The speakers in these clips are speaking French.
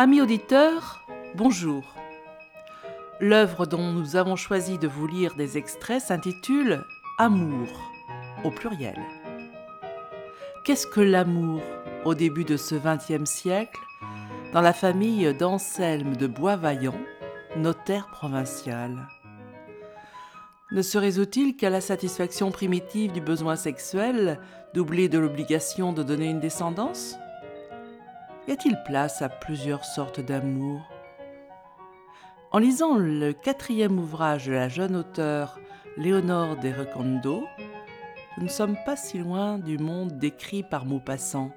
Amis auditeurs, bonjour. L'œuvre dont nous avons choisi de vous lire des extraits s'intitule Amour, au pluriel. Qu'est-ce que l'amour au début de ce XXe siècle? Dans la famille d'Anselme de Boisvaillant, notaire provincial Ne se résout-il qu'à la satisfaction primitive du besoin sexuel, doublé de l'obligation de donner une descendance? Y a-t-il place à plusieurs sortes d'amour? En lisant le quatrième ouvrage de la jeune auteure Léonore de Recondo, nous ne sommes pas si loin du monde décrit par Maupassant.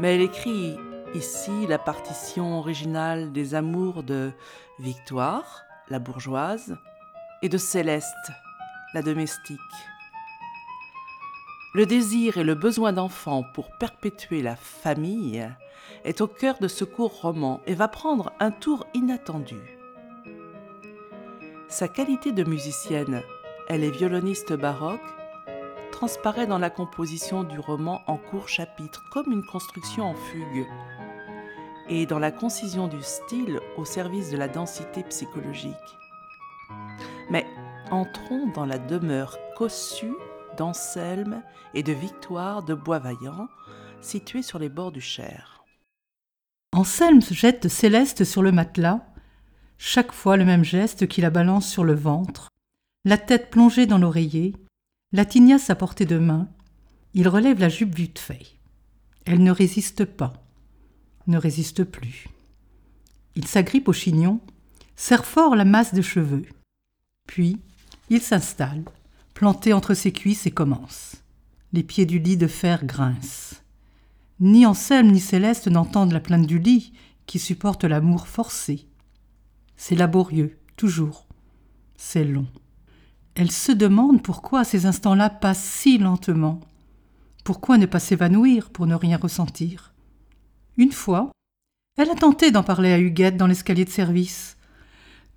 Mais elle écrit ici la partition originale des amours de Victoire, la bourgeoise, et de Céleste, la domestique. Le désir et le besoin d'enfant pour perpétuer la famille est au cœur de ce court roman et va prendre un tour inattendu. Sa qualité de musicienne, elle est violoniste baroque, transparaît dans la composition du roman en court chapitre comme une construction en fugue et dans la concision du style au service de la densité psychologique. Mais entrons dans la demeure cossue d'Anselme et de Victoire de Boisvaillant, située sur les bords du Cher. Anselme jette Céleste sur le matelas, chaque fois le même geste qui la balance sur le ventre, la tête plongée dans l'oreiller, la tignasse à portée de main. Il relève la jupe vite fait. Elle ne résiste pas, ne résiste plus. Il s'agrippe au chignon, serre fort la masse de cheveux. Puis, il s'installe, planté entre ses cuisses et commence. Les pieds du lit de fer grincent. Ni Anselme ni Céleste n'entendent la plainte du lit qui supporte l'amour forcé. C'est laborieux, toujours. C'est long. Elle se demande pourquoi ces instants-là passent si lentement. Pourquoi ne pas s'évanouir pour ne rien ressentir? Une fois, elle a tenté d'en parler à Huguette dans l'escalier de service.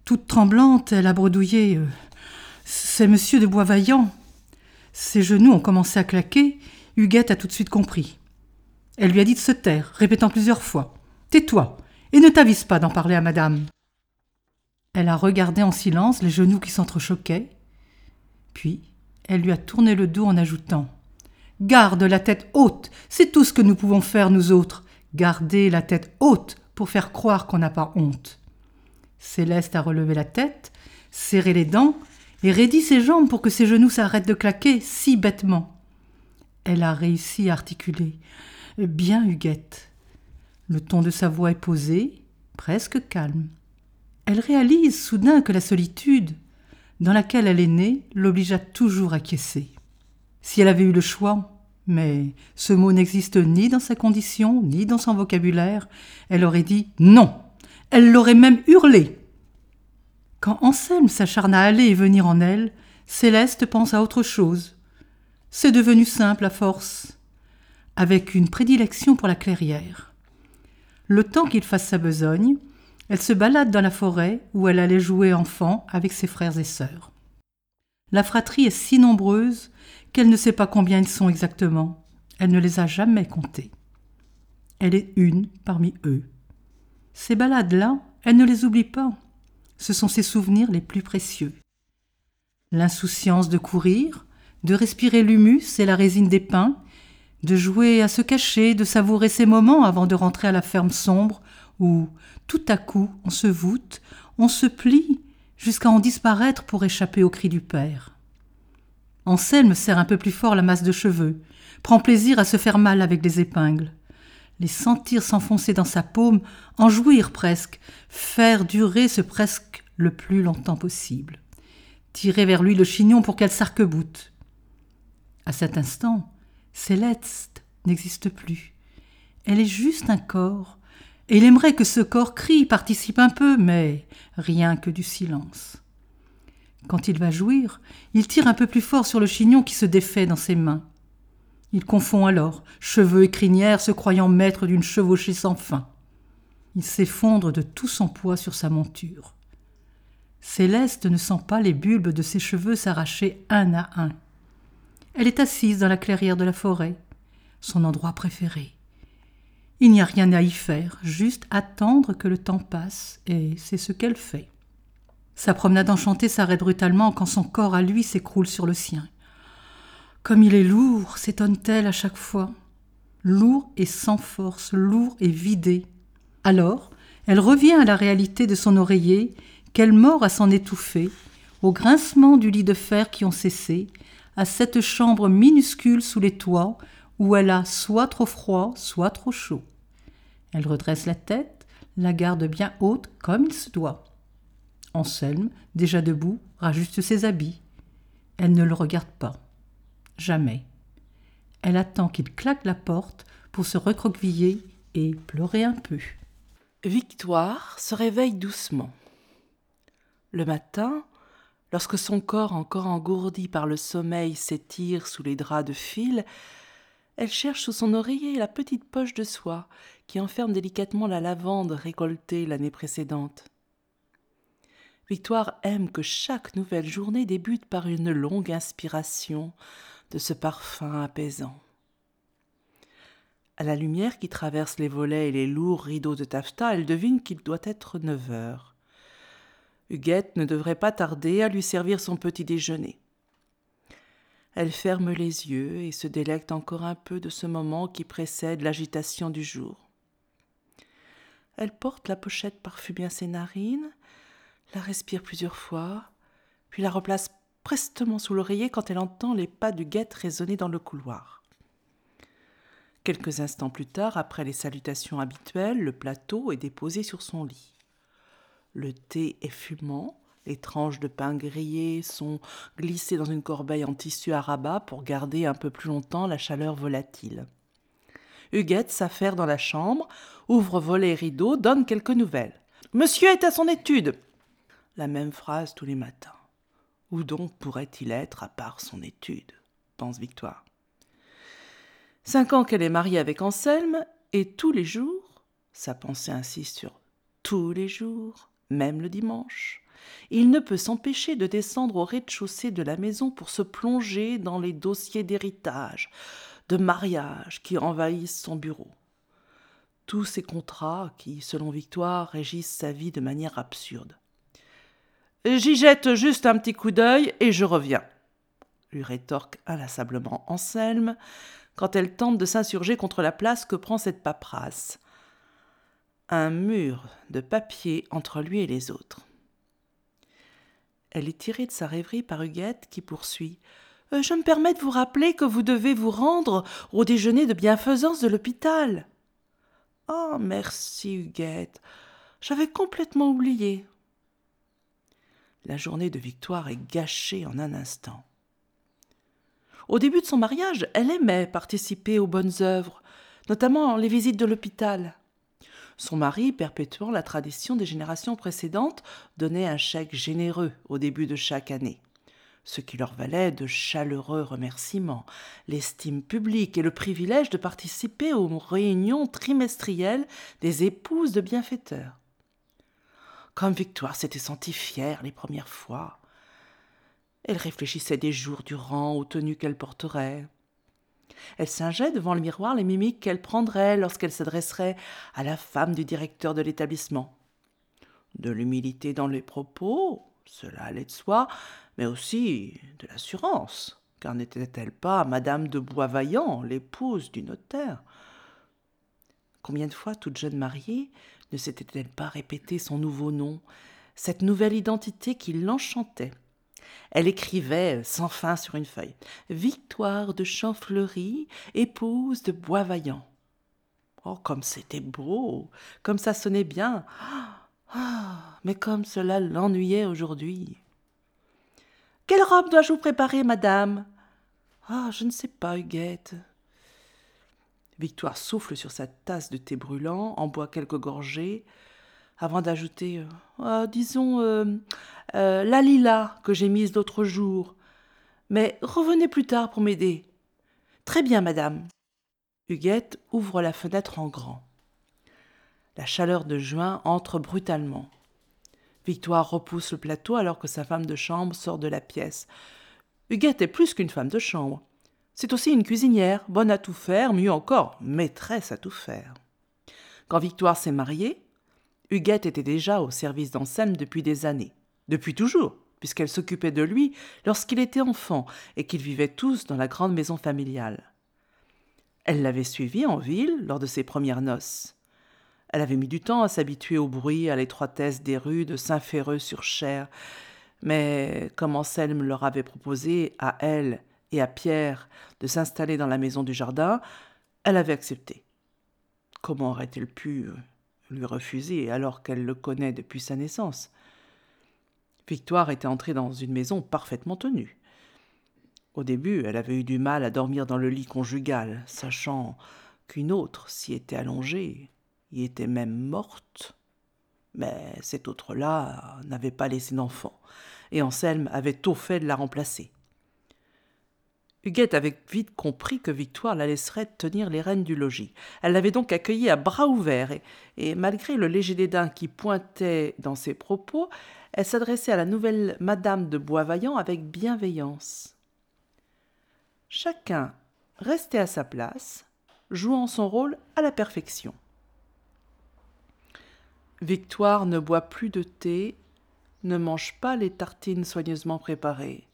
Toute tremblante, elle a bredouillé. C'est monsieur de Boisvaillant. Ses genoux ont commencé à claquer. Huguette a tout de suite compris. Elle lui a dit de se taire, répétant plusieurs fois Tais-toi, et ne t'avise pas d'en parler à madame. Elle a regardé en silence les genoux qui s'entrechoquaient. Puis, elle lui a tourné le dos en ajoutant Garde la tête haute, c'est tout ce que nous pouvons faire, nous autres. Garder la tête haute pour faire croire qu'on n'a pas honte. Céleste a relevé la tête, serré les dents et raidit ses jambes pour que ses genoux s'arrêtent de claquer si bêtement. Elle a réussi à articuler. Bien, Huguette. Le ton de sa voix est posé, presque calme. Elle réalise soudain que la solitude, dans laquelle elle est née, l'oblige à toujours acquiescer. Si elle avait eu le choix, mais ce mot n'existe ni dans sa condition, ni dans son vocabulaire, elle aurait dit non. Elle l'aurait même hurlé. Quand Anselme s'acharne à aller et venir en elle, Céleste pense à autre chose. C'est devenu simple à force, avec une prédilection pour la clairière. Le temps qu'il fasse sa besogne, elle se balade dans la forêt où elle allait jouer enfant avec ses frères et sœurs. La fratrie est si nombreuse qu'elle ne sait pas combien ils sont exactement. Elle ne les a jamais comptés. Elle est une parmi eux. Ces balades-là, elle ne les oublie pas. Ce sont ses souvenirs les plus précieux. L'insouciance de courir, de respirer l'humus et la résine des pins, de jouer à se cacher, de savourer ces moments avant de rentrer à la ferme sombre où, tout à coup, on se voûte, on se plie, jusqu'à en disparaître pour échapper au cri du père. Anselme serre un peu plus fort la masse de cheveux, prend plaisir à se faire mal avec les épingles, les sentir s'enfoncer dans sa paume, en jouir presque, faire durer ce presque le plus longtemps possible, tirer vers lui le chignon pour qu'elle s'arc-boute. À cet instant, Céleste n'existe plus. Elle est juste un corps, et il aimerait que ce corps crie, participe un peu, mais rien que du silence. Quand il va jouir, il tire un peu plus fort sur le chignon qui se défait dans ses mains. Il confond alors cheveux et crinière, se croyant maître d'une chevauchée sans fin. Il s'effondre de tout son poids sur sa monture. Céleste ne sent pas les bulbes de ses cheveux s'arracher un à un. Elle est assise dans la clairière de la forêt, son endroit préféré. Il n'y a rien à y faire, juste attendre que le temps passe, et c'est ce qu'elle fait. Sa promenade enchantée s'arrête brutalement quand son corps à lui s'écroule sur le sien. Comme il est lourd, s'étonne-t-elle à chaque fois. Lourd et sans force, lourd et vidé. Alors, elle revient à la réalité de son oreiller, qu'elle mord à s'en étouffer, au grincement du lit de fer qui ont cessé, à cette chambre minuscule sous les toits où elle a soit trop froid, soit trop chaud. Elle redresse la tête, la garde bien haute comme il se doit. Anselme, déjà debout, rajuste ses habits. Elle ne le regarde pas. Jamais. Elle attend qu'il claque la porte pour se recroqueviller et pleurer un peu. Victoire se réveille doucement. Le matin, lorsque son corps encore engourdi par le sommeil s'étire sous les draps de fil, elle cherche sous son oreiller la petite poche de soie qui enferme délicatement la lavande récoltée l'année précédente. Victoire aime que chaque nouvelle journée débute par une longue inspiration de ce parfum apaisant. À la lumière qui traverse les volets et les lourds rideaux de taffetas, elle devine qu'il doit être neuf heures. Huguette ne devrait pas tarder à lui servir son petit déjeuner. Elle ferme les yeux et se délecte encore un peu de ce moment qui précède l'agitation du jour. Elle porte la pochette parfumée à ses narines, la respire plusieurs fois, puis la replace prestement sous l'oreiller quand elle entend les pas du guette résonner dans le couloir. Quelques instants plus tard, après les salutations habituelles, le plateau est déposé sur son lit. Le thé est fumant, les tranches de pain grillé sont glissées dans une corbeille en tissu à rabat pour garder un peu plus longtemps la chaleur volatile. Huguette s'affaire dans la chambre, ouvre volets et rideaux, donne quelques nouvelles. Monsieur est à son étude. La même phrase tous les matins. Où donc pourrait-il être à part son étude pense Victoire. Cinq ans qu'elle est mariée avec Anselme, et tous les jours, sa pensée insiste sur tous les jours, même le dimanche, il ne peut s'empêcher de descendre au rez-de-chaussée de la maison pour se plonger dans les dossiers d'héritage, de mariage qui envahissent son bureau. Tous ces contrats qui, selon Victoire, régissent sa vie de manière absurde. J'y jette juste un petit coup d'œil et je reviens, lui rétorque inlassablement Anselme quand elle tente de s'insurger contre la place que prend cette paperasse. Un mur de papier entre lui et les autres. Elle est tirée de sa rêverie par Huguette qui poursuit. Euh, je me permets de vous rappeler que vous devez vous rendre au déjeuner de bienfaisance de l'hôpital. Ah, merci, Huguette. J'avais complètement oublié. La journée de victoire est gâchée en un instant. Au début de son mariage, elle aimait participer aux bonnes œuvres, notamment les visites de l'hôpital. Son mari, perpétuant la tradition des générations précédentes, donnait un chèque généreux au début de chaque année, ce qui leur valait de chaleureux remerciements, l'estime publique et le privilège de participer aux réunions trimestrielles des épouses de bienfaiteurs. Comme Victoire s'était sentie fière les premières fois. Elle réfléchissait des jours durant aux tenues qu'elle porterait. Elle singeait devant le miroir les mimiques qu'elle prendrait lorsqu'elle s'adresserait à la femme du directeur de l'établissement. De l'humilité dans les propos, cela allait de soi, mais aussi de l'assurance, car n'était-elle pas Madame de Boisvaillant, l'épouse du notaire? Combien de fois, toute jeune mariée, ne s'était-elle pas répété son nouveau nom, cette nouvelle identité qui l'enchantait elle écrivait sans fin sur une feuille Victoire de Champfleury, épouse de Boisvaillant. Oh, comme c'était beau, comme ça sonnait bien. Ah, mais comme cela l'ennuyait aujourd'hui. Quelle robe dois-je vous préparer, madame? Ah, je ne sais pas, Huguette. Victoire souffle sur sa tasse de thé brûlant, en boit quelques gorgées, avant d'ajouter euh, ah, Disons, euh, euh, la lila que j'ai mise l'autre jour. Mais revenez plus tard pour m'aider. Très bien, madame. Huguette ouvre la fenêtre en grand. La chaleur de juin entre brutalement. Victoire repousse le plateau alors que sa femme de chambre sort de la pièce. Huguette est plus qu'une femme de chambre. C'est aussi une cuisinière, bonne à tout faire, mieux encore, maîtresse à tout faire. Quand Victoire s'est mariée, Huguette était déjà au service d'Anselme depuis des années. Depuis toujours, puisqu'elle s'occupait de lui lorsqu'il était enfant et qu'ils vivaient tous dans la grande maison familiale. Elle l'avait suivi en ville lors de ses premières noces. Elle avait mis du temps à s'habituer au bruit, à l'étroitesse des rues de Saint-Féreux-sur-Cher, mais comme Anselme leur avait proposé à elle et à Pierre de s'installer dans la maison du jardin, elle avait accepté. Comment aurait-elle pu lui refuser alors qu'elle le connaît depuis sa naissance? Victoire était entrée dans une maison parfaitement tenue. Au début, elle avait eu du mal à dormir dans le lit conjugal, sachant qu'une autre s'y était allongée, y était même morte. Mais cette autre-là n'avait pas laissé d'enfant, et Anselme avait tôt fait de la remplacer. Huguette avait vite compris que Victoire la laisserait tenir les rênes du logis. Elle l'avait donc accueillie à bras ouverts, et, malgré le léger dédain qui pointait dans ses propos, elle s'adressait à la nouvelle Madame de Boisvaillant avec bienveillance. Chacun restait à sa place, jouant son rôle à la perfection. Victoire ne boit plus de thé, ne mange pas les tartines soigneusement préparées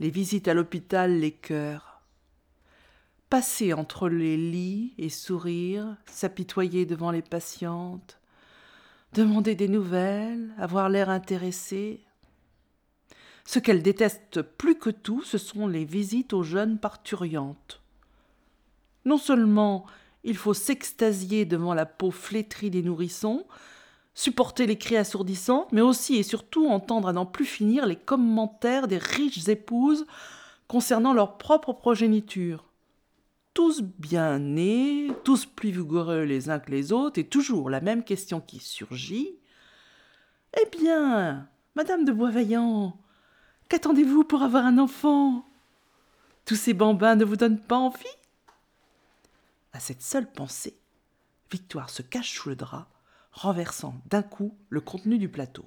les visites à l'hôpital, les cœurs. Passer entre les lits et sourire, s'apitoyer devant les patientes, demander des nouvelles, avoir l'air intéressé. Ce qu'elle déteste plus que tout, ce sont les visites aux jeunes parturiantes. Non seulement il faut s'extasier devant la peau flétrie des nourrissons, supporter les cris assourdissants, mais aussi et surtout entendre à n'en plus finir les commentaires des riches épouses concernant leur propre progéniture. Tous bien nés, tous plus vigoureux les uns que les autres, et toujours la même question qui surgit. Eh bien, Madame de Boisvaillant, qu'attendez-vous pour avoir un enfant? Tous ces bambins ne vous donnent pas envie? À cette seule pensée, Victoire se cache sous le drap, renversant d'un coup le contenu du plateau.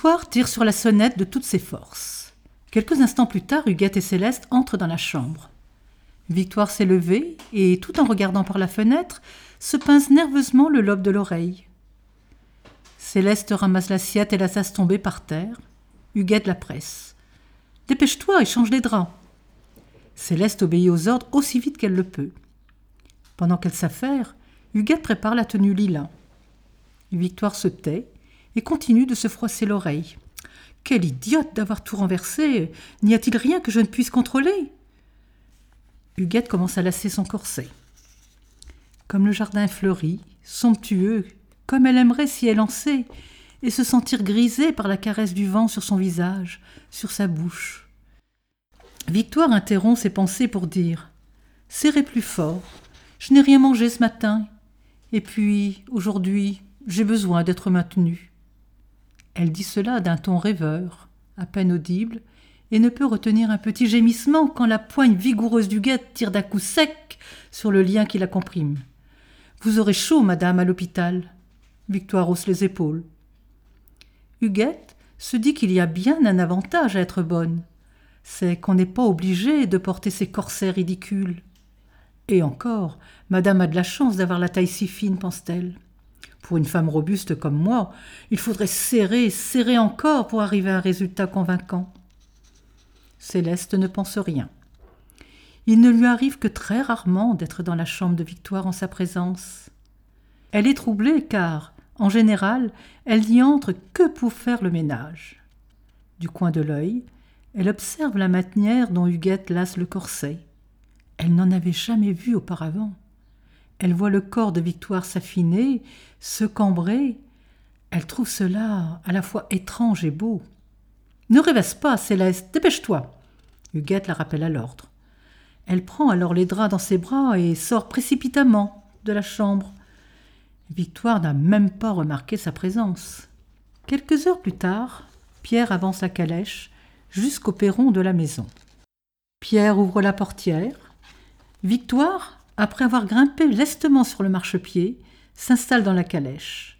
Victoire tire sur la sonnette de toutes ses forces. Quelques instants plus tard, Huguette et Céleste entrent dans la chambre. Victoire s'est levée et, tout en regardant par la fenêtre, se pince nerveusement le lobe de l'oreille. Céleste ramasse l'assiette et la tasse tombée par terre. Huguette la presse. Dépêche-toi et change les draps. Céleste obéit aux ordres aussi vite qu'elle le peut. Pendant qu'elle s'affaire, Huguette prépare la tenue lilas. Victoire se tait et continue de se froisser l'oreille. Quelle idiote d'avoir tout renversé N'y a-t-il rien que je ne puisse contrôler? Huguette commence à lasser son corset. Comme le jardin fleuri, somptueux, comme elle aimerait s'y élancer, et se sentir grisée par la caresse du vent sur son visage, sur sa bouche. Victoire interrompt ses pensées pour dire Serrez plus fort. Je n'ai rien mangé ce matin. Et puis, aujourd'hui, j'ai besoin d'être maintenue. Elle dit cela d'un ton rêveur, à peine audible, et ne peut retenir un petit gémissement quand la poigne vigoureuse du tire d'un coup sec sur le lien qui la comprime. Vous aurez chaud, madame, à l'hôpital. Victoire hausse les épaules. Huguette se dit qu'il y a bien un avantage à être bonne. C'est qu'on n'est pas obligé de porter ces corsets ridicules. Et encore, madame a de la chance d'avoir la taille si fine, pense-t-elle. Pour une femme robuste comme moi, il faudrait serrer, serrer encore pour arriver à un résultat convaincant. Céleste ne pense rien. Il ne lui arrive que très rarement d'être dans la chambre de Victoire en sa présence. Elle est troublée car, en général, elle n'y entre que pour faire le ménage. Du coin de l'œil, elle observe la manière dont Huguette lasse le corset. Elle n'en avait jamais vu auparavant. Elle voit le corps de Victoire s'affiner, se cambrer. Elle trouve cela à la fois étrange et beau. Ne rêvasse pas, Céleste, dépêche-toi. Huguette la rappelle à l'ordre. Elle prend alors les draps dans ses bras et sort précipitamment de la chambre. Victoire n'a même pas remarqué sa présence. Quelques heures plus tard, Pierre avance la calèche jusqu'au perron de la maison. Pierre ouvre la portière. Victoire, après avoir grimpé lestement sur le marchepied, s'installe dans la calèche.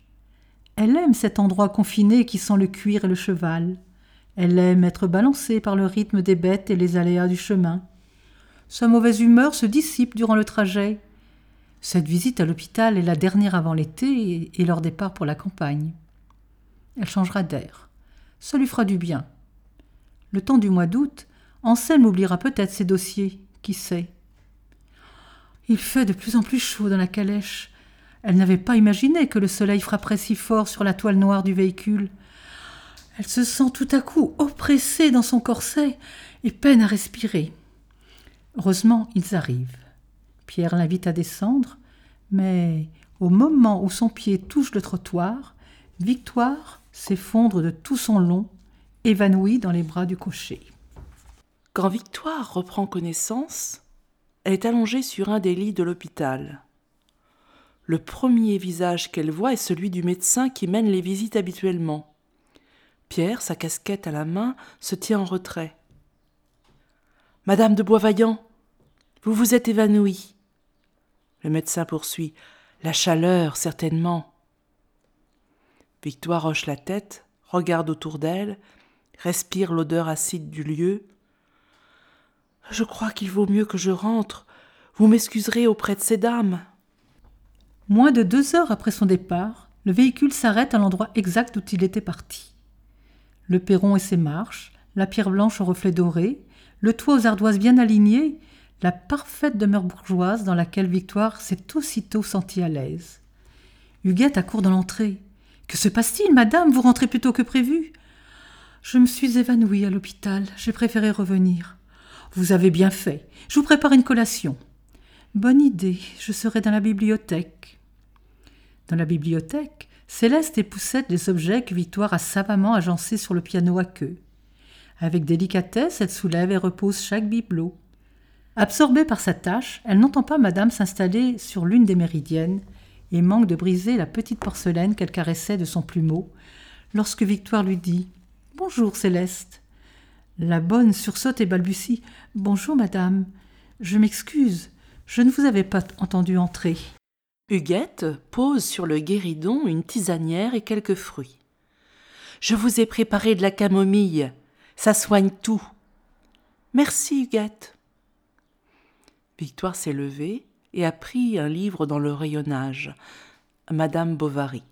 Elle aime cet endroit confiné qui sent le cuir et le cheval. Elle aime être balancée par le rythme des bêtes et les aléas du chemin. Sa mauvaise humeur se dissipe durant le trajet. Cette visite à l'hôpital est la dernière avant l'été et leur départ pour la campagne. Elle changera d'air. Ça lui fera du bien. Le temps du mois d'août, Anselme oubliera peut-être ses dossiers, qui sait? Il fait de plus en plus chaud dans la calèche. Elle n'avait pas imaginé que le soleil frapperait si fort sur la toile noire du véhicule. Elle se sent tout à coup oppressée dans son corset et peine à respirer. Heureusement, ils arrivent. Pierre l'invite à descendre, mais au moment où son pied touche le trottoir, Victoire s'effondre de tout son long, évanouie dans les bras du cocher. Quand Victoire reprend connaissance, est allongée sur un des lits de l'hôpital. Le premier visage qu'elle voit est celui du médecin qui mène les visites habituellement. Pierre, sa casquette à la main, se tient en retrait. Madame de Boisvaillant, vous vous êtes évanouie. Le médecin poursuit. La chaleur, certainement. Victoire hoche la tête, regarde autour d'elle, respire l'odeur acide du lieu. Je crois qu'il vaut mieux que je rentre. Vous m'excuserez auprès de ces dames. Moins de deux heures après son départ, le véhicule s'arrête à l'endroit exact où il était parti le perron et ses marches, la pierre blanche au reflet doré, le toit aux ardoises bien alignées, la parfaite demeure bourgeoise dans laquelle Victoire s'est aussitôt sentie à l'aise. Huguette accourt dans l'entrée. Que se passe-t-il, madame? Vous rentrez plus tôt que prévu Je me suis évanouie à l'hôpital. J'ai préféré revenir. Vous avez bien fait. Je vous prépare une collation. Bonne idée. Je serai dans la bibliothèque. Dans la bibliothèque, Céleste époussette les objets que Victoire a savamment agencés sur le piano à queue. Avec délicatesse, elle soulève et repose chaque bibelot. Absorbée par sa tâche, elle n'entend pas Madame s'installer sur l'une des méridiennes et manque de briser la petite porcelaine qu'elle caressait de son plumeau lorsque Victoire lui dit Bonjour Céleste. La bonne sursaute et balbutie Bonjour Madame. Je m'excuse, je ne vous avais pas entendu entrer. Huguette pose sur le guéridon une tisanière et quelques fruits. Je vous ai préparé de la camomille. Ça soigne tout. Merci, Huguette. Victoire s'est levée et a pris un livre dans le rayonnage, Madame Bovary.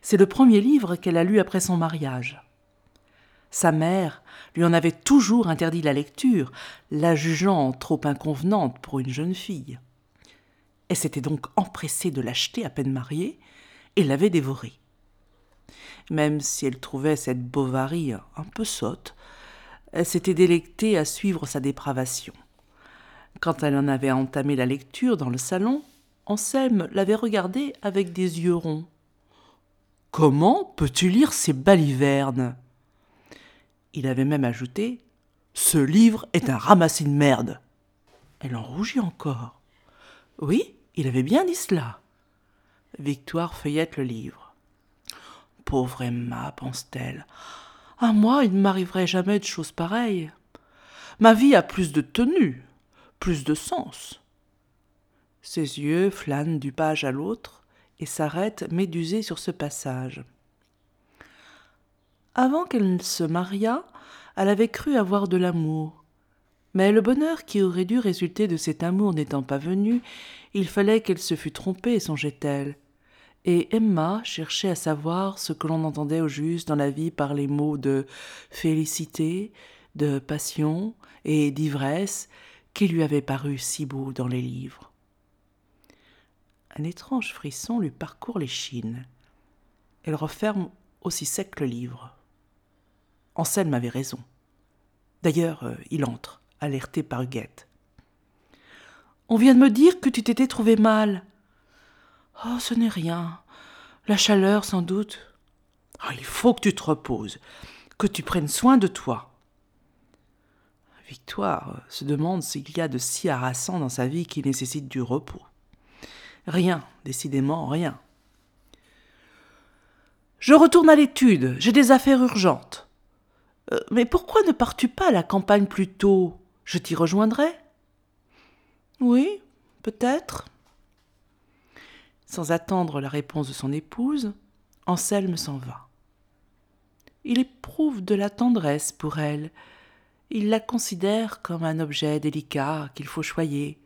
C'est le premier livre qu'elle a lu après son mariage. Sa mère lui en avait toujours interdit la lecture, la jugeant trop inconvenante pour une jeune fille. Elle s'était donc empressée de l'acheter à peine mariée et l'avait dévoré. Même si elle trouvait cette Bovary un peu sotte, elle s'était délectée à suivre sa dépravation. Quand elle en avait entamé la lecture dans le salon, Anselme l'avait regardée avec des yeux ronds. Comment peux-tu lire ces balivernes? Il avait même ajouté Ce livre est un ramassis de merde. Elle en rougit encore. Oui, il avait bien dit cela. Victoire feuillette le livre. Pauvre Emma, pense-t-elle. À moi, il ne m'arriverait jamais de choses pareilles. Ma vie a plus de tenue, plus de sens. Ses yeux flânent du page à l'autre et s'arrêtent médusés sur ce passage. Avant qu'elle ne se mariât, elle avait cru avoir de l'amour. Mais le bonheur qui aurait dû résulter de cet amour n'étant pas venu, il fallait qu'elle se fût trompée, songeait-elle. Et Emma cherchait à savoir ce que l'on entendait au juste dans la vie par les mots de félicité, de passion et d'ivresse qui lui avaient paru si beaux dans les livres. Un étrange frisson lui parcourt l'échine. Elle referme aussi sec le livre. Anselme avait raison. D'ailleurs, euh, il entre, alerté par Huguette. On vient de me dire que tu t'étais trouvé mal. Oh, ce n'est rien. La chaleur, sans doute. Ah, il faut que tu te reposes, que tu prennes soin de toi. Victoire euh, se demande s'il y a de si harassant dans sa vie qui nécessite du repos. Rien, décidément rien. Je retourne à l'étude, j'ai des affaires urgentes. Euh, mais pourquoi ne pars-tu pas à la campagne plus tôt? Je t'y rejoindrai Oui, peut-être. Sans attendre la réponse de son épouse, Anselme s'en va. Il éprouve de la tendresse pour elle. Il la considère comme un objet délicat qu'il faut choyer.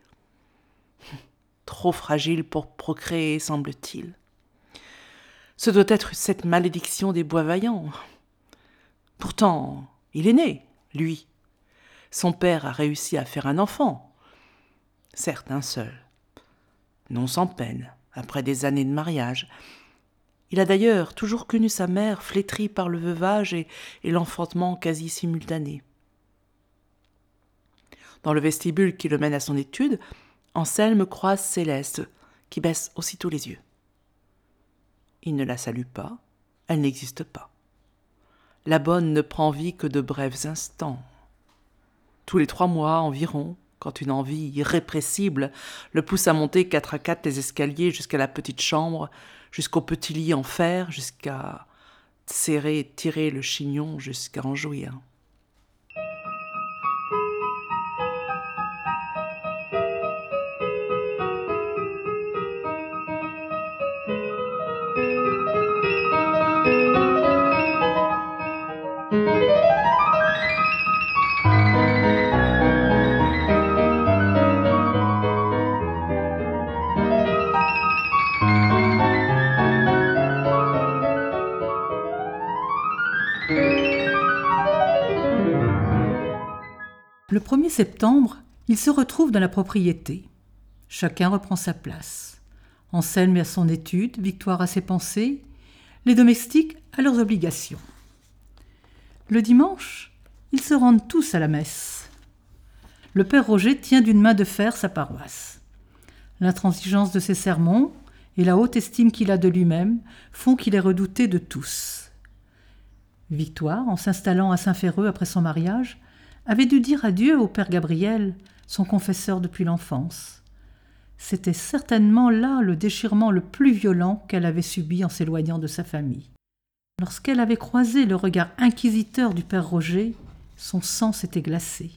Trop fragile pour procréer, semble-t-il. Ce doit être cette malédiction des bois vaillants. Pourtant, il est né, lui. Son père a réussi à faire un enfant. Certes, un seul. Non sans peine, après des années de mariage. Il a d'ailleurs toujours connu sa mère flétrie par le veuvage et, l'enfantement quasi simultané. Dans le vestibule qui le mène à son étude, Anselme croise Céleste, qui baisse aussitôt les yeux. Il ne la salue pas, elle n'existe pas la bonne ne prend vie que de brefs instants. Tous les trois mois environ, quand une envie irrépressible le pousse à monter quatre à quatre les escaliers jusqu'à la petite chambre, jusqu'au petit lit en fer, jusqu'à serrer tirer le chignon jusqu'à en jouir. Septembre, ils se retrouvent dans la propriété. Chacun reprend sa place. Anselme à son étude, Victoire à ses pensées, les domestiques à leurs obligations. Le dimanche, ils se rendent tous à la messe. Le père Roger tient d'une main de fer sa paroisse. L'intransigeance de ses sermons et la haute estime qu'il a de lui-même font qu'il est redouté de tous. Victoire, en s'installant à Saint-Ferreux après son mariage, avait dû dire adieu au père Gabriel, son confesseur depuis l'enfance. C'était certainement là le déchirement le plus violent qu'elle avait subi en s'éloignant de sa famille. Lorsqu'elle avait croisé le regard inquisiteur du père Roger, son sang s'était glacé.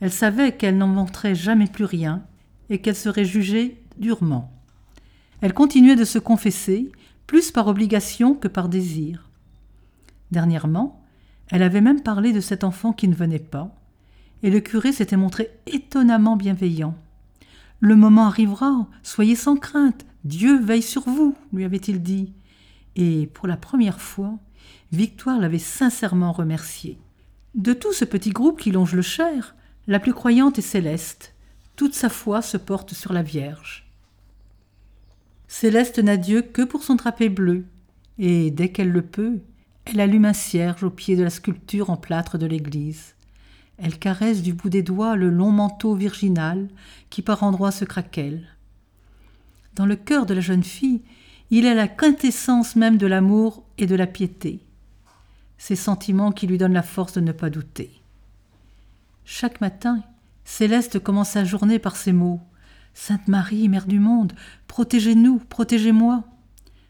Elle savait qu'elle n'en montrait jamais plus rien et qu'elle serait jugée durement. Elle continuait de se confesser, plus par obligation que par désir. Dernièrement, elle avait même parlé de cet enfant qui ne venait pas, et le curé s'était montré étonnamment bienveillant. Le moment arrivera, soyez sans crainte, Dieu veille sur vous, lui avait-il dit. Et pour la première fois, Victoire l'avait sincèrement remercié. De tout ce petit groupe qui longe le Cher, la plus croyante est Céleste. Toute sa foi se porte sur la Vierge. Céleste n'a Dieu que pour son drapé bleu, et dès qu'elle le peut, elle allume un cierge au pied de la sculpture en plâtre de l'église. Elle caresse du bout des doigts le long manteau virginal qui par endroits se craquelle. Dans le cœur de la jeune fille, il est la quintessence même de l'amour et de la piété. Ces sentiments qui lui donnent la force de ne pas douter. Chaque matin, Céleste commence sa journée par ces mots. Sainte Marie, Mère du monde, protégez-nous, protégez-moi.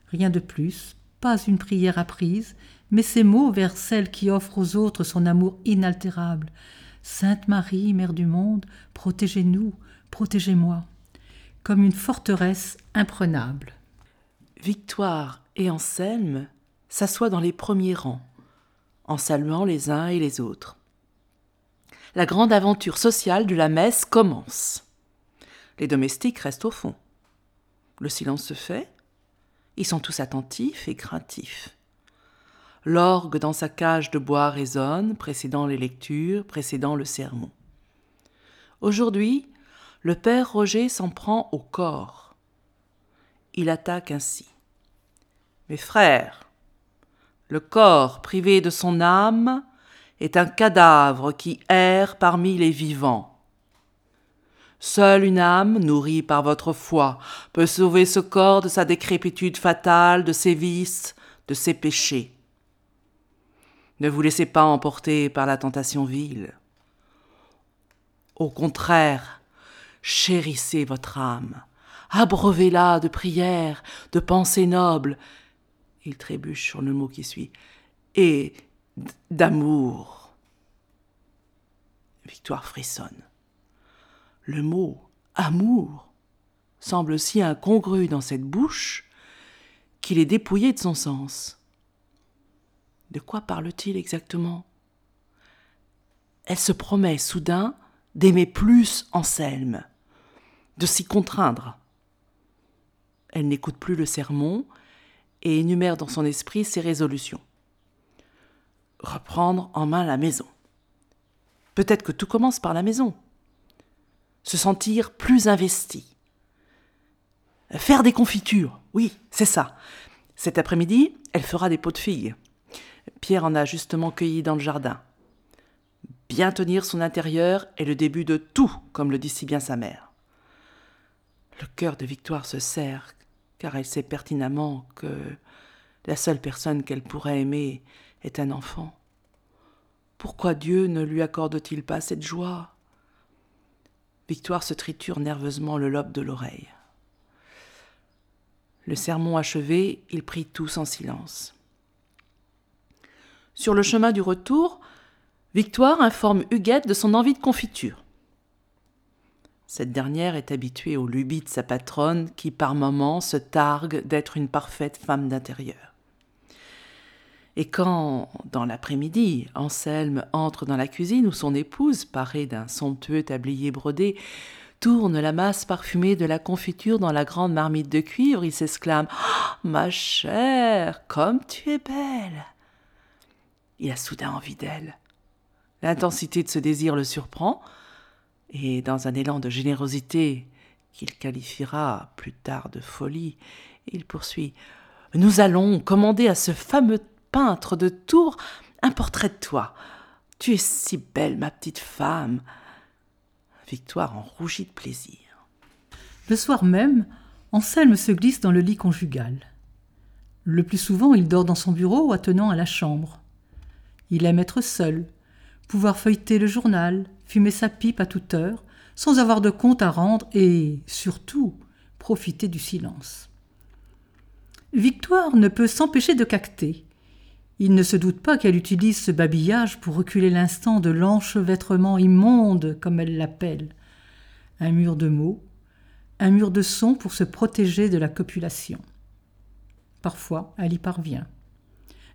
Rien de plus, pas une prière apprise, mais ces mots vers celle qui offre aux autres son amour inaltérable. Sainte Marie, Mère du monde, protégez-nous, protégez-moi, comme une forteresse imprenable. Victoire et Anselme s'assoient dans les premiers rangs, en saluant les uns et les autres. La grande aventure sociale de la messe commence. Les domestiques restent au fond. Le silence se fait. Ils sont tous attentifs et craintifs. L'orgue dans sa cage de bois résonne, précédant les lectures, précédant le sermon. Aujourd'hui, le père Roger s'en prend au corps. Il attaque ainsi. Mes frères, le corps privé de son âme est un cadavre qui erre parmi les vivants. Seule une âme, nourrie par votre foi, peut sauver ce corps de sa décrépitude fatale, de ses vices, de ses péchés. Ne vous laissez pas emporter par la tentation vile. Au contraire, chérissez votre âme, abreuvez-la de prières, de pensées nobles. Il trébuche sur le mot qui suit. Et d'amour. Victoire frissonne. Le mot amour semble si incongru dans cette bouche qu'il est dépouillé de son sens. De quoi parle-t-il exactement? Elle se promet soudain d'aimer plus Anselme, de s'y contraindre. Elle n'écoute plus le sermon et énumère dans son esprit ses résolutions. Reprendre en main la maison. Peut-être que tout commence par la maison. Se sentir plus investi. Faire des confitures, oui, c'est ça. Cet après-midi, elle fera des pots de figues. Pierre en a justement cueilli dans le jardin. Bien tenir son intérieur est le début de tout, comme le dit si bien sa mère. Le cœur de Victoire se serre, car elle sait pertinemment que la seule personne qu'elle pourrait aimer est un enfant. Pourquoi Dieu ne lui accorde-t-il pas cette joie? Victoire se triture nerveusement le lobe de l'oreille. Le sermon achevé, ils prient tous en silence. Sur le chemin du retour, Victoire informe Huguette de son envie de confiture. Cette dernière est habituée aux lubies de sa patronne qui par moments se targue d'être une parfaite femme d'intérieur. Et quand, dans l'après-midi, Anselme entre dans la cuisine où son épouse, parée d'un somptueux tablier brodé, tourne la masse parfumée de la confiture dans la grande marmite de cuivre, il s'exclame oh, Ma chère, comme tu es belle il a soudain envie d'elle. L'intensité de ce désir le surprend, et dans un élan de générosité qu'il qualifiera plus tard de folie, il poursuit Nous allons commander à ce fameux peintre de Tours un portrait de toi. Tu es si belle, ma petite femme. Victoire en rougit de plaisir. Le soir même, Anselme se glisse dans le lit conjugal. Le plus souvent, il dort dans son bureau attenant à la chambre. Il aime être seul, pouvoir feuilleter le journal, fumer sa pipe à toute heure, sans avoir de compte à rendre et, surtout, profiter du silence. Victoire ne peut s'empêcher de cacter. Il ne se doute pas qu'elle utilise ce babillage pour reculer l'instant de l'enchevêtrement immonde, comme elle l'appelle. Un mur de mots, un mur de sons pour se protéger de la copulation. Parfois, elle y parvient.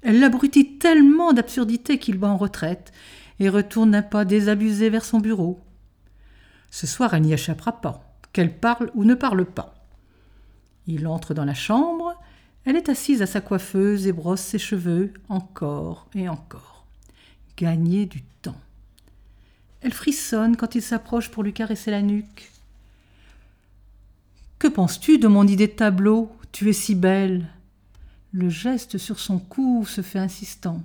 Elle l'abrutit tellement d'absurdités qu'il va en retraite et retourne un pas désabusé vers son bureau. Ce soir, elle n'y échappera pas, qu'elle parle ou ne parle pas. Il entre dans la chambre, elle est assise à sa coiffeuse et brosse ses cheveux encore et encore. Gagner du temps. Elle frissonne quand il s'approche pour lui caresser la nuque. Que penses-tu de mon idée de tableau? Tu es si belle. Le geste sur son cou se fait insistant.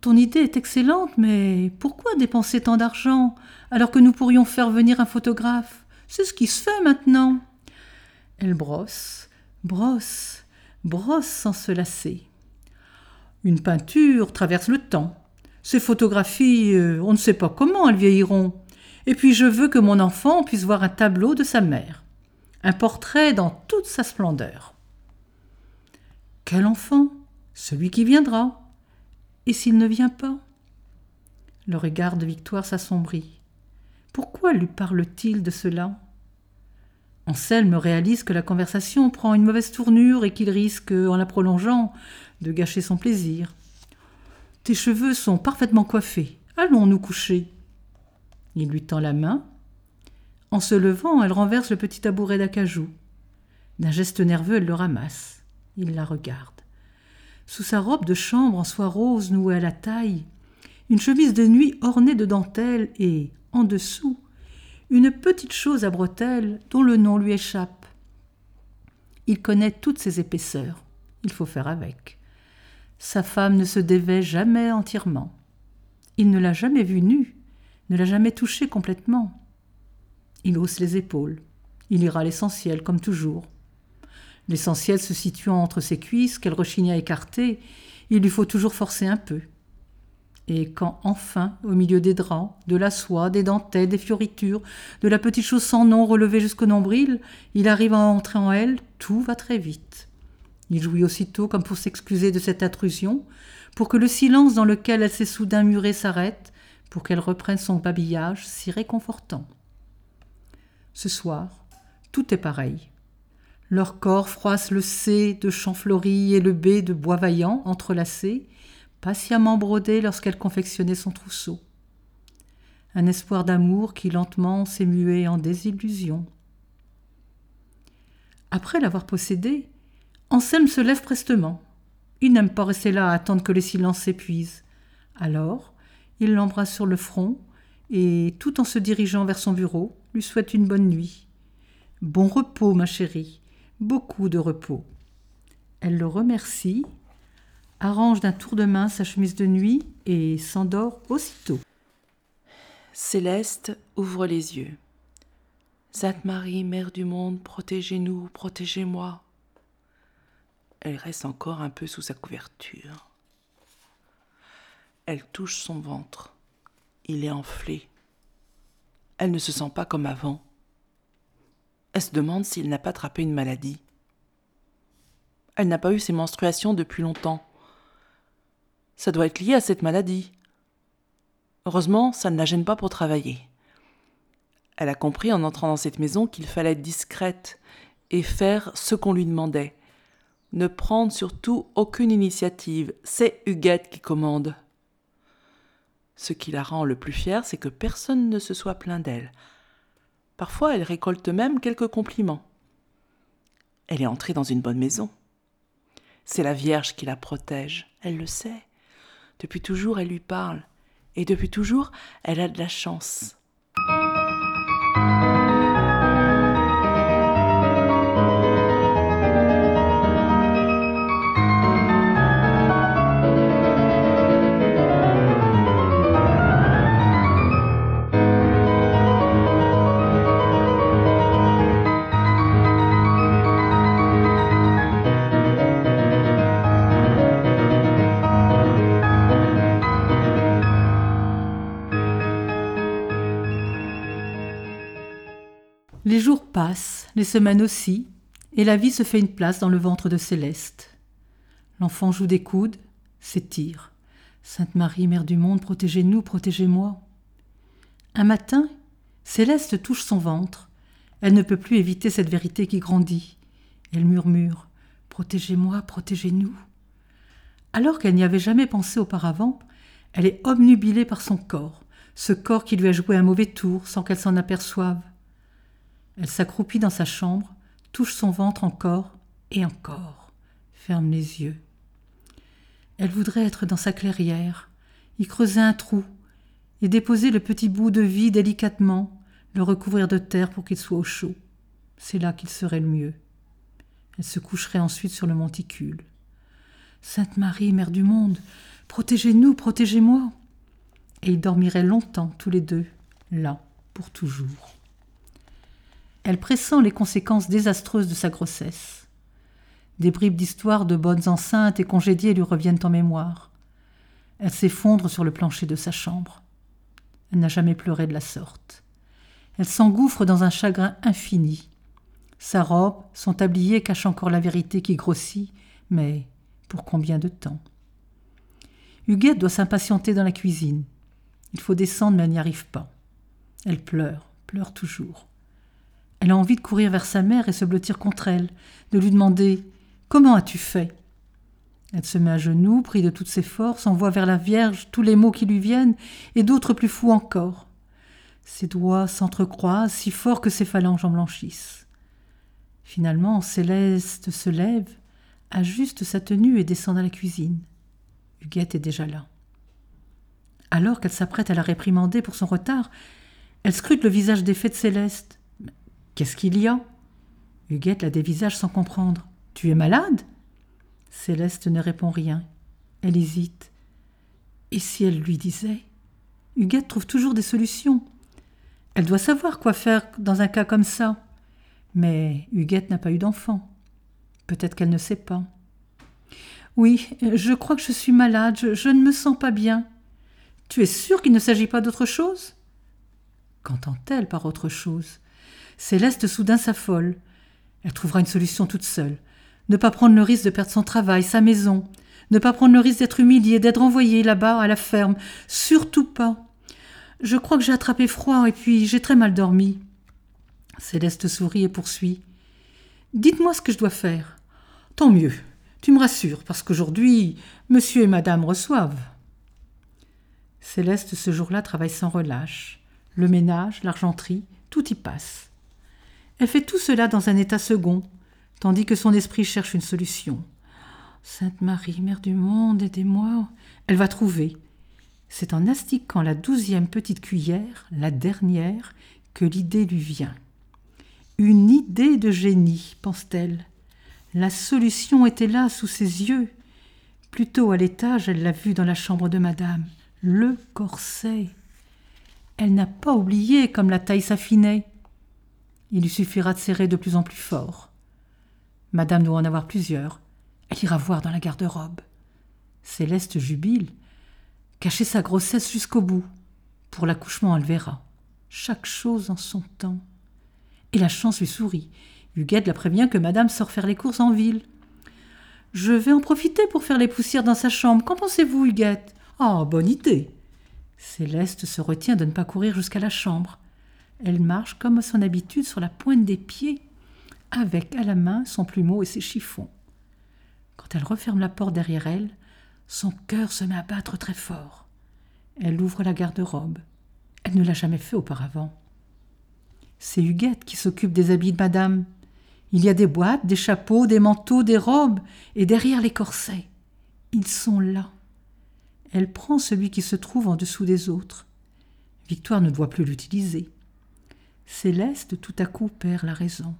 Ton idée est excellente, mais pourquoi dépenser tant d'argent alors que nous pourrions faire venir un photographe? C'est ce qui se fait maintenant. Elle brosse, brosse, brosse sans se lasser. Une peinture traverse le temps. Ces photographies, euh, on ne sait pas comment elles vieilliront. Et puis je veux que mon enfant puisse voir un tableau de sa mère, un portrait dans toute sa splendeur. Quel enfant? Celui qui viendra. Et s'il ne vient pas? Le regard de Victoire s'assombrit. Pourquoi lui parle-t-il de cela? Anselme réalise que la conversation prend une mauvaise tournure et qu'il risque, en la prolongeant, de gâcher son plaisir. Tes cheveux sont parfaitement coiffés. Allons nous coucher. Il lui tend la main. En se levant, elle renverse le petit tabouret d'acajou. D'un geste nerveux, elle le ramasse. Il la regarde. Sous sa robe de chambre en soie rose nouée à la taille, une chemise de nuit ornée de dentelles et, en dessous, une petite chose à bretelles dont le nom lui échappe. Il connaît toutes ses épaisseurs. Il faut faire avec. Sa femme ne se dévait jamais entièrement. Il ne l'a jamais vue nue, ne l'a jamais touchée complètement. Il hausse les épaules. Il ira l'essentiel, comme toujours. L'essentiel se situant entre ses cuisses, qu'elle rechigne à écarter, il lui faut toujours forcer un peu. Et quand enfin, au milieu des draps, de la soie, des dentelles, des fioritures, de la petite chose sans nom relevée jusqu'au nombril, il arrive à entrer en elle, tout va très vite. Il jouit aussitôt comme pour s'excuser de cette intrusion, pour que le silence dans lequel elle s'est soudain murée s'arrête, pour qu'elle reprenne son babillage si réconfortant. Ce soir, tout est pareil. Leurs corps froissent le C de Champfleury et le B de Boisvaillant entrelacés, patiemment brodés lorsqu'elle confectionnait son trousseau. Un espoir d'amour qui lentement s'est mué en désillusion. Après l'avoir possédé, Anselme se lève prestement. Il n'aime pas rester là à attendre que le silence s'épuise. Alors, il l'embrasse sur le front et, tout en se dirigeant vers son bureau, lui souhaite une bonne nuit. Bon repos, ma chérie, beaucoup de repos. Elle le remercie arrange d'un tour de main sa chemise de nuit et s'endort aussitôt. Céleste ouvre les yeux. Sainte Marie, Mère du monde, protégez-nous, protégez-moi. Elle reste encore un peu sous sa couverture. Elle touche son ventre. Il est enflé. Elle ne se sent pas comme avant. Elle se demande s'il n'a pas attrapé une maladie. Elle n'a pas eu ses menstruations depuis longtemps. Ça doit être lié à cette maladie. Heureusement, ça ne la gêne pas pour travailler. Elle a compris en entrant dans cette maison qu'il fallait être discrète et faire ce qu'on lui demandait. Ne prendre surtout aucune initiative, c'est Huguette qui commande. Ce qui la rend le plus fière, c'est que personne ne se soit plaint d'elle. Parfois, elle récolte même quelques compliments. Elle est entrée dans une bonne maison. C'est la Vierge qui la protège, elle le sait. Depuis toujours, elle lui parle. Et depuis toujours, elle a de la chance. Passent, les semaines aussi, et la vie se fait une place dans le ventre de Céleste. L'enfant joue des coudes, s'étire. Sainte Marie, Mère du monde, protégez-nous, protégez-moi. Un matin, Céleste touche son ventre. Elle ne peut plus éviter cette vérité qui grandit. Elle murmure Protégez-moi, protégez-nous. Alors qu'elle n'y avait jamais pensé auparavant, elle est obnubilée par son corps, ce corps qui lui a joué un mauvais tour sans qu'elle s'en aperçoive. Elle s'accroupit dans sa chambre, touche son ventre encore et encore, ferme les yeux. Elle voudrait être dans sa clairière, y creuser un trou et déposer le petit bout de vie délicatement, le recouvrir de terre pour qu'il soit au chaud. C'est là qu'il serait le mieux. Elle se coucherait ensuite sur le monticule. Sainte Marie, Mère du monde, protégez-nous, protégez-moi. Et ils dormiraient longtemps tous les deux, là, pour toujours. Elle pressent les conséquences désastreuses de sa grossesse. Des bribes d'histoire de bonnes enceintes et congédiées lui reviennent en mémoire. Elle s'effondre sur le plancher de sa chambre. Elle n'a jamais pleuré de la sorte. Elle s'engouffre dans un chagrin infini. Sa robe, son tablier cachent encore la vérité qui grossit, mais pour combien de temps? Huguette doit s'impatienter dans la cuisine. Il faut descendre, mais elle n'y arrive pas. Elle pleure, pleure toujours. Elle a envie de courir vers sa mère et se blottir contre elle, de lui demander Comment as-tu fait? Elle se met à genoux, prie de toutes ses forces, envoie vers la Vierge tous les mots qui lui viennent, et d'autres plus fous encore. Ses doigts s'entrecroisent si fort que ses phalanges en blanchissent. Finalement, Céleste se lève, ajuste sa tenue et descend dans la cuisine. Huguette est déjà là. Alors qu'elle s'apprête à la réprimander pour son retard, elle scrute le visage défait de Céleste. Qu'est-ce qu'il y a? Huguette la dévisage sans comprendre. Tu es malade? Céleste ne répond rien. Elle hésite. Et si elle lui disait? Huguette trouve toujours des solutions. Elle doit savoir quoi faire dans un cas comme ça. Mais Huguette n'a pas eu d'enfant. Peut-être qu'elle ne sait pas. Oui, je crois que je suis malade, je, ne me sens pas bien. Tu es sûre qu'il ne s'agit pas d'autre chose? Qu'entend-elle par autre chose? Céleste soudain s'affole. Elle trouvera une solution toute seule. Ne pas prendre le risque de perdre son travail, sa maison. Ne pas prendre le risque d'être humiliée, d'être envoyée là-bas à la ferme. Surtout pas. Je crois que j'ai attrapé froid et puis j'ai très mal dormi. Céleste sourit et poursuit. Dites-moi ce que je dois faire. Tant mieux. Tu me rassures, parce qu'aujourd'hui, monsieur et madame reçoivent. Céleste, ce jour-là, travaille sans relâche. Le ménage, l'argenterie, tout y passe. Elle fait tout cela dans un état second, tandis que son esprit cherche une solution. Sainte Marie, Mère du monde, aidez-moi. Elle va trouver. C'est en astiquant la douzième petite cuillère, la dernière, que l'idée lui vient. Une idée de génie, pense-t-elle. La solution était là, sous ses yeux. Plutôt à l'étage, elle l'a vue dans la chambre de madame. Le corset. Elle n'a pas oublié comme la taille s'affinait. Il lui suffira de serrer de plus en plus fort. Madame doit en avoir plusieurs. Elle ira voir dans la garde-robe. Céleste jubile. Cacher sa grossesse jusqu'au bout. Pour l'accouchement, elle verra. Chaque chose en son temps. Et la chance lui sourit. Huguette la prévient que madame sort faire les courses en ville. Je vais en profiter pour faire les poussières dans sa chambre. Qu'en pensez-vous, Huguette? Ah, bonne idée. Céleste se retient de ne pas courir jusqu'à la chambre. Elle marche comme à son habitude sur la pointe des pieds, avec à la main son plumeau et ses chiffons. Quand elle referme la porte derrière elle, son cœur se met à battre très fort. Elle ouvre la garde-robe. Elle ne l'a jamais fait auparavant. C'est Huguette qui s'occupe des habits de madame. Il y a des boîtes, des chapeaux, des manteaux, des robes, et derrière les corsets. Ils sont là. Elle prend celui qui se trouve en dessous des autres. Victoire ne doit plus l'utiliser. Céleste tout à coup perd la raison.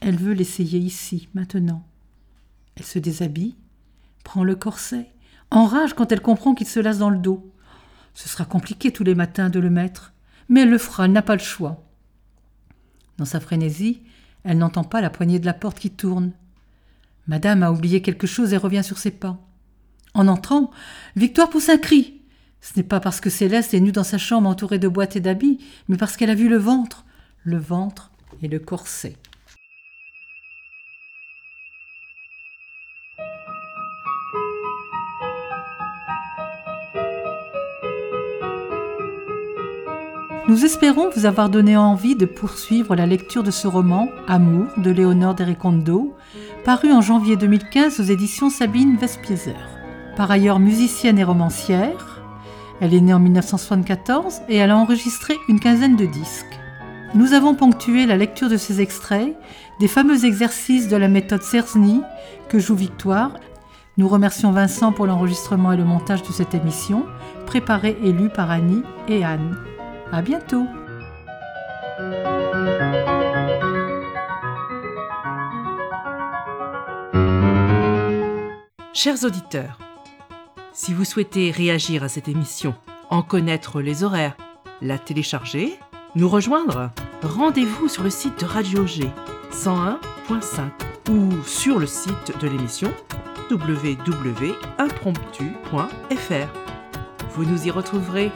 Elle veut l'essayer ici, maintenant. Elle se déshabille, prend le corset, enrage quand elle comprend qu'il se lasse dans le dos. Ce sera compliqué tous les matins de le mettre, mais elle le fera, elle n'a pas le choix. Dans sa frénésie, elle n'entend pas la poignée de la porte qui tourne. Madame a oublié quelque chose et revient sur ses pas. En entrant, Victoire pousse un cri. Ce n'est pas parce que Céleste est nue dans sa chambre entourée de boîtes et d'habits, mais parce qu'elle a vu le ventre, le ventre et le corset. Nous espérons vous avoir donné envie de poursuivre la lecture de ce roman, Amour, de Léonore d'Ericondo, paru en janvier 2015 aux éditions Sabine Vespieser. Par ailleurs musicienne et romancière, elle est née en 1974 et elle a enregistré une quinzaine de disques. Nous avons ponctué la lecture de ces extraits des fameux exercices de la méthode CERSNI que joue Victoire. Nous remercions Vincent pour l'enregistrement et le montage de cette émission, préparée et lue par Annie et Anne. À bientôt. Chers auditeurs, si vous souhaitez réagir à cette émission, en connaître les horaires, la télécharger, nous rejoindre, rendez-vous sur le site de Radio G 101.5 ou sur le site de l'émission www.impromptu.fr. Vous nous y retrouverez